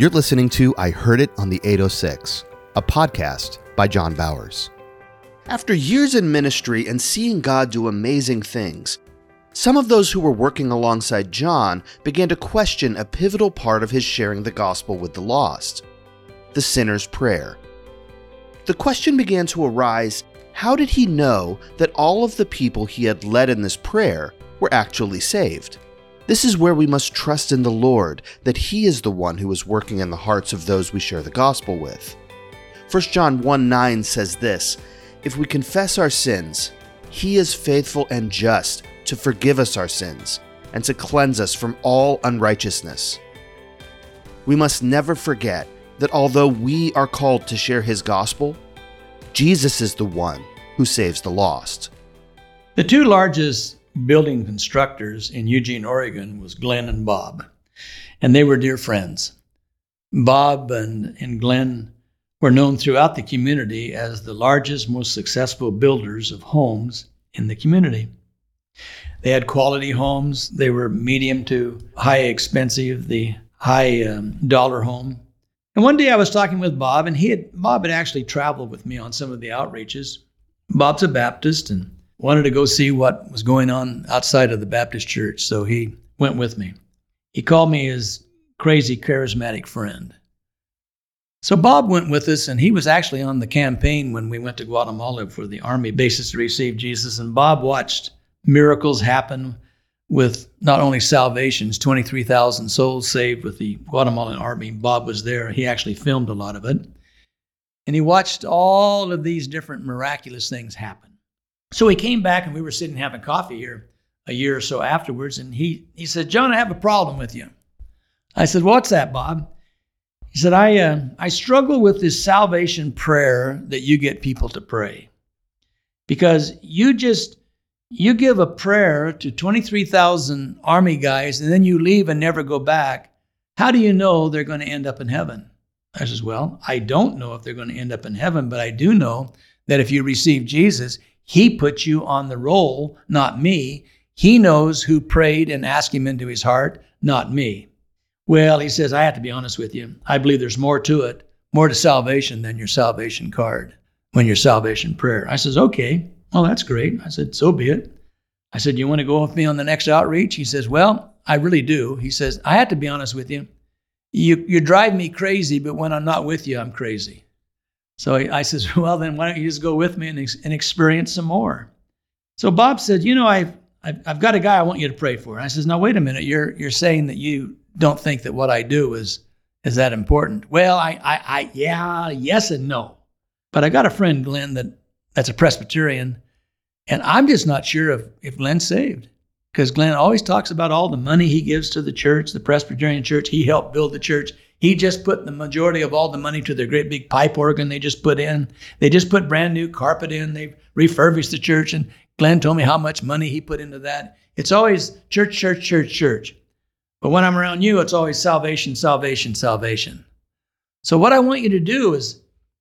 You're listening to I Heard It on the 806, a podcast by John Bowers. After years in ministry and seeing God do amazing things, some of those who were working alongside John began to question a pivotal part of his sharing the gospel with the lost the sinner's prayer. The question began to arise how did he know that all of the people he had led in this prayer were actually saved? This is where we must trust in the Lord that He is the one who is working in the hearts of those we share the gospel with. 1 John 1 9 says this If we confess our sins, He is faithful and just to forgive us our sins and to cleanse us from all unrighteousness. We must never forget that although we are called to share His gospel, Jesus is the one who saves the lost. The two largest building constructors in Eugene, Oregon was Glenn and Bob, and they were dear friends. Bob and, and Glenn were known throughout the community as the largest, most successful builders of homes in the community. They had quality homes. They were medium to high expensive, the high um, dollar home. And one day I was talking with Bob, and he had Bob had actually traveled with me on some of the outreaches. Bob's a Baptist and wanted to go see what was going on outside of the Baptist church, so he went with me. He called me his crazy charismatic friend. So Bob went with us, and he was actually on the campaign when we went to Guatemala for the army bases to receive Jesus. And Bob watched miracles happen with not only salvations, 23,000 souls saved with the Guatemalan army. Bob was there. He actually filmed a lot of it. And he watched all of these different miraculous things happen. So he came back and we were sitting having coffee here a year or so afterwards. And he, he said, John, I have a problem with you. I said, What's that, Bob? He said, I, uh, I struggle with this salvation prayer that you get people to pray. Because you just, you give a prayer to 23,000 army guys and then you leave and never go back. How do you know they're going to end up in heaven? I says, Well, I don't know if they're going to end up in heaven, but I do know that if you receive Jesus, he put you on the roll, not me. He knows who prayed and asked him into his heart, not me. Well, he says, I have to be honest with you. I believe there's more to it, more to salvation than your salvation card, when your salvation prayer. I says, okay, well, that's great. I said, so be it. I said, you want to go with me on the next outreach? He says, well, I really do. He says, I have to be honest with you. You, you drive me crazy, but when I'm not with you, I'm crazy. So I says, well, then why don't you just go with me and, and experience some more? So Bob said, you know, I've, I've, I've got a guy I want you to pray for. And I says, now wait a minute, you're you're saying that you don't think that what I do is is that important? Well, I, I, I yeah, yes and no. But I got a friend, Glenn, that that's a Presbyterian, and I'm just not sure if if Glenn's saved because Glenn always talks about all the money he gives to the church, the Presbyterian church. He helped build the church. He just put the majority of all the money to their great big pipe organ they just put in. They just put brand new carpet in. They refurbished the church. And Glenn told me how much money he put into that. It's always church, church, church, church. But when I'm around you, it's always salvation, salvation, salvation. So what I want you to do is,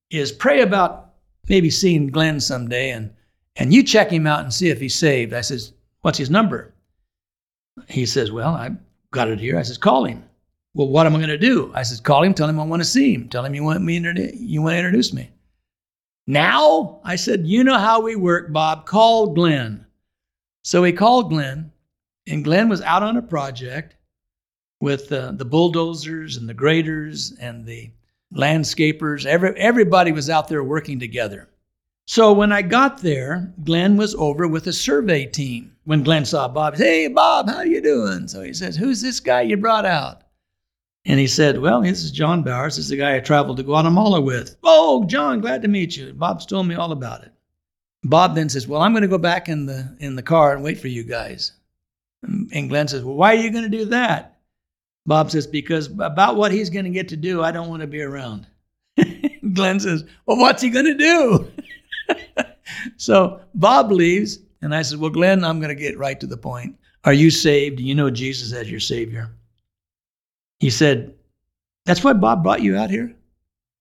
is pray about maybe seeing Glenn someday and, and you check him out and see if he's saved. I says, what's his number? He says, well, I've got it here. I says, call him. Well, what am I going to do? I said, call him, tell him I want to see him. Tell him you want me you want to introduce me. Now, I said, you know how we work, Bob. Call Glenn. So he called Glenn, and Glenn was out on a project with uh, the bulldozers and the graders and the landscapers. Every, everybody was out there working together. So when I got there, Glenn was over with a survey team. When Glenn saw Bob, he said, "Hey, Bob, how you doing?" So he says, "Who's this guy you brought out?" And he said, Well, this is John Bowers. This is the guy I traveled to Guatemala with. Oh, John, glad to meet you. Bob's told me all about it. Bob then says, Well, I'm going to go back in the in the car and wait for you guys. And Glenn says, Well, why are you going to do that? Bob says, Because about what he's going to get to do, I don't want to be around. Glenn says, Well, what's he going to do? so Bob leaves, and I said, Well, Glenn, I'm going to get right to the point. Are you saved? Do you know Jesus as your Savior? He said, That's why Bob brought you out here?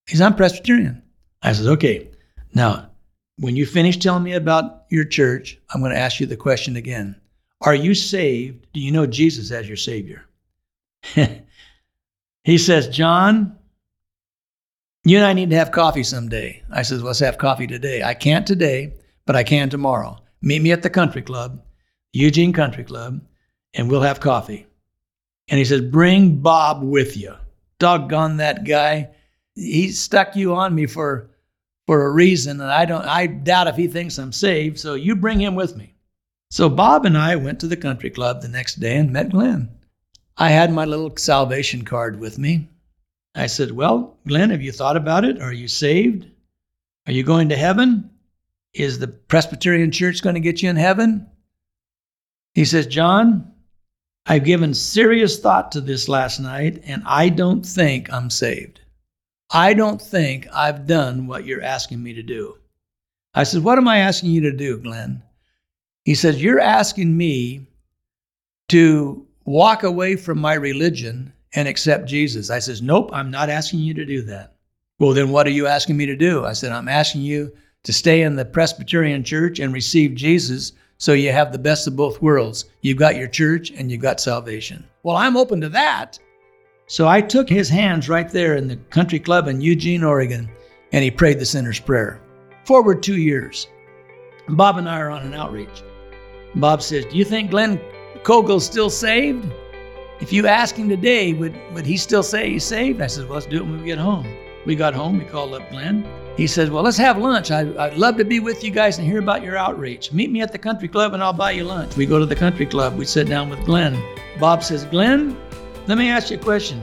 He's I'm Presbyterian. I said, Okay. Now, when you finish telling me about your church, I'm going to ask you the question again. Are you saved? Do you know Jesus as your Savior? He says, John, you and I need to have coffee someday. I says, let's have coffee today. I can't today, but I can tomorrow. Meet me at the country club, Eugene Country Club, and we'll have coffee. And he says, bring Bob with you. Doggone that guy. He stuck you on me for for a reason, and I don't I doubt if he thinks I'm saved, so you bring him with me. So Bob and I went to the country club the next day and met Glenn. I had my little salvation card with me. I said, Well, Glenn, have you thought about it? Are you saved? Are you going to heaven? Is the Presbyterian Church going to get you in heaven? He says, John, I've given serious thought to this last night, and I don't think I'm saved. I don't think I've done what you're asking me to do. I said, What am I asking you to do, Glenn? He says, You're asking me to walk away from my religion and accept Jesus. I says, Nope, I'm not asking you to do that. Well, then what are you asking me to do? I said, I'm asking you to stay in the Presbyterian church and receive Jesus so you have the best of both worlds. You've got your church and you've got salvation. Well, I'm open to that. So I took his hands right there in the country club in Eugene, Oregon, and he prayed the sinner's prayer. Forward two years. Bob and I are on an outreach. Bob says, Do you think Glenn Kogle's still saved? If you ask him today, would, would he still say he's saved? I said, Well, let's do it when we get home. We got home, we called up Glenn. He says, Well, let's have lunch. I, would love to be with you guys and hear about your outreach. Meet me at the country club and I'll buy you lunch. We go to the country club. We sit down with Glenn. Bob says, Glenn, let me ask you a question.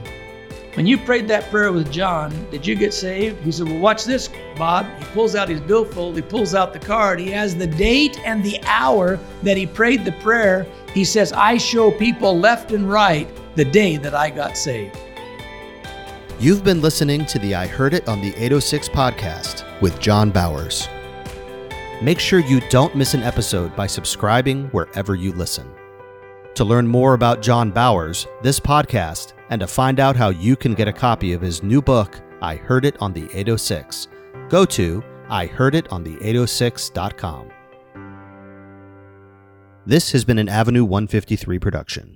When you prayed that prayer with John, did you get saved? He said, Well, watch this, Bob. He pulls out his billfold, he pulls out the card. He has the date and the hour that he prayed the prayer. He says, I show people left and right the day that I got saved. You've been listening to the I Heard It on the 806 podcast with John Bowers. Make sure you don't miss an episode by subscribing wherever you listen. To learn more about John Bowers, this podcast, and to find out how you can get a copy of his new book, I Heard It on the 806, go to ihearditon the806.com. This has been an Avenue 153 production.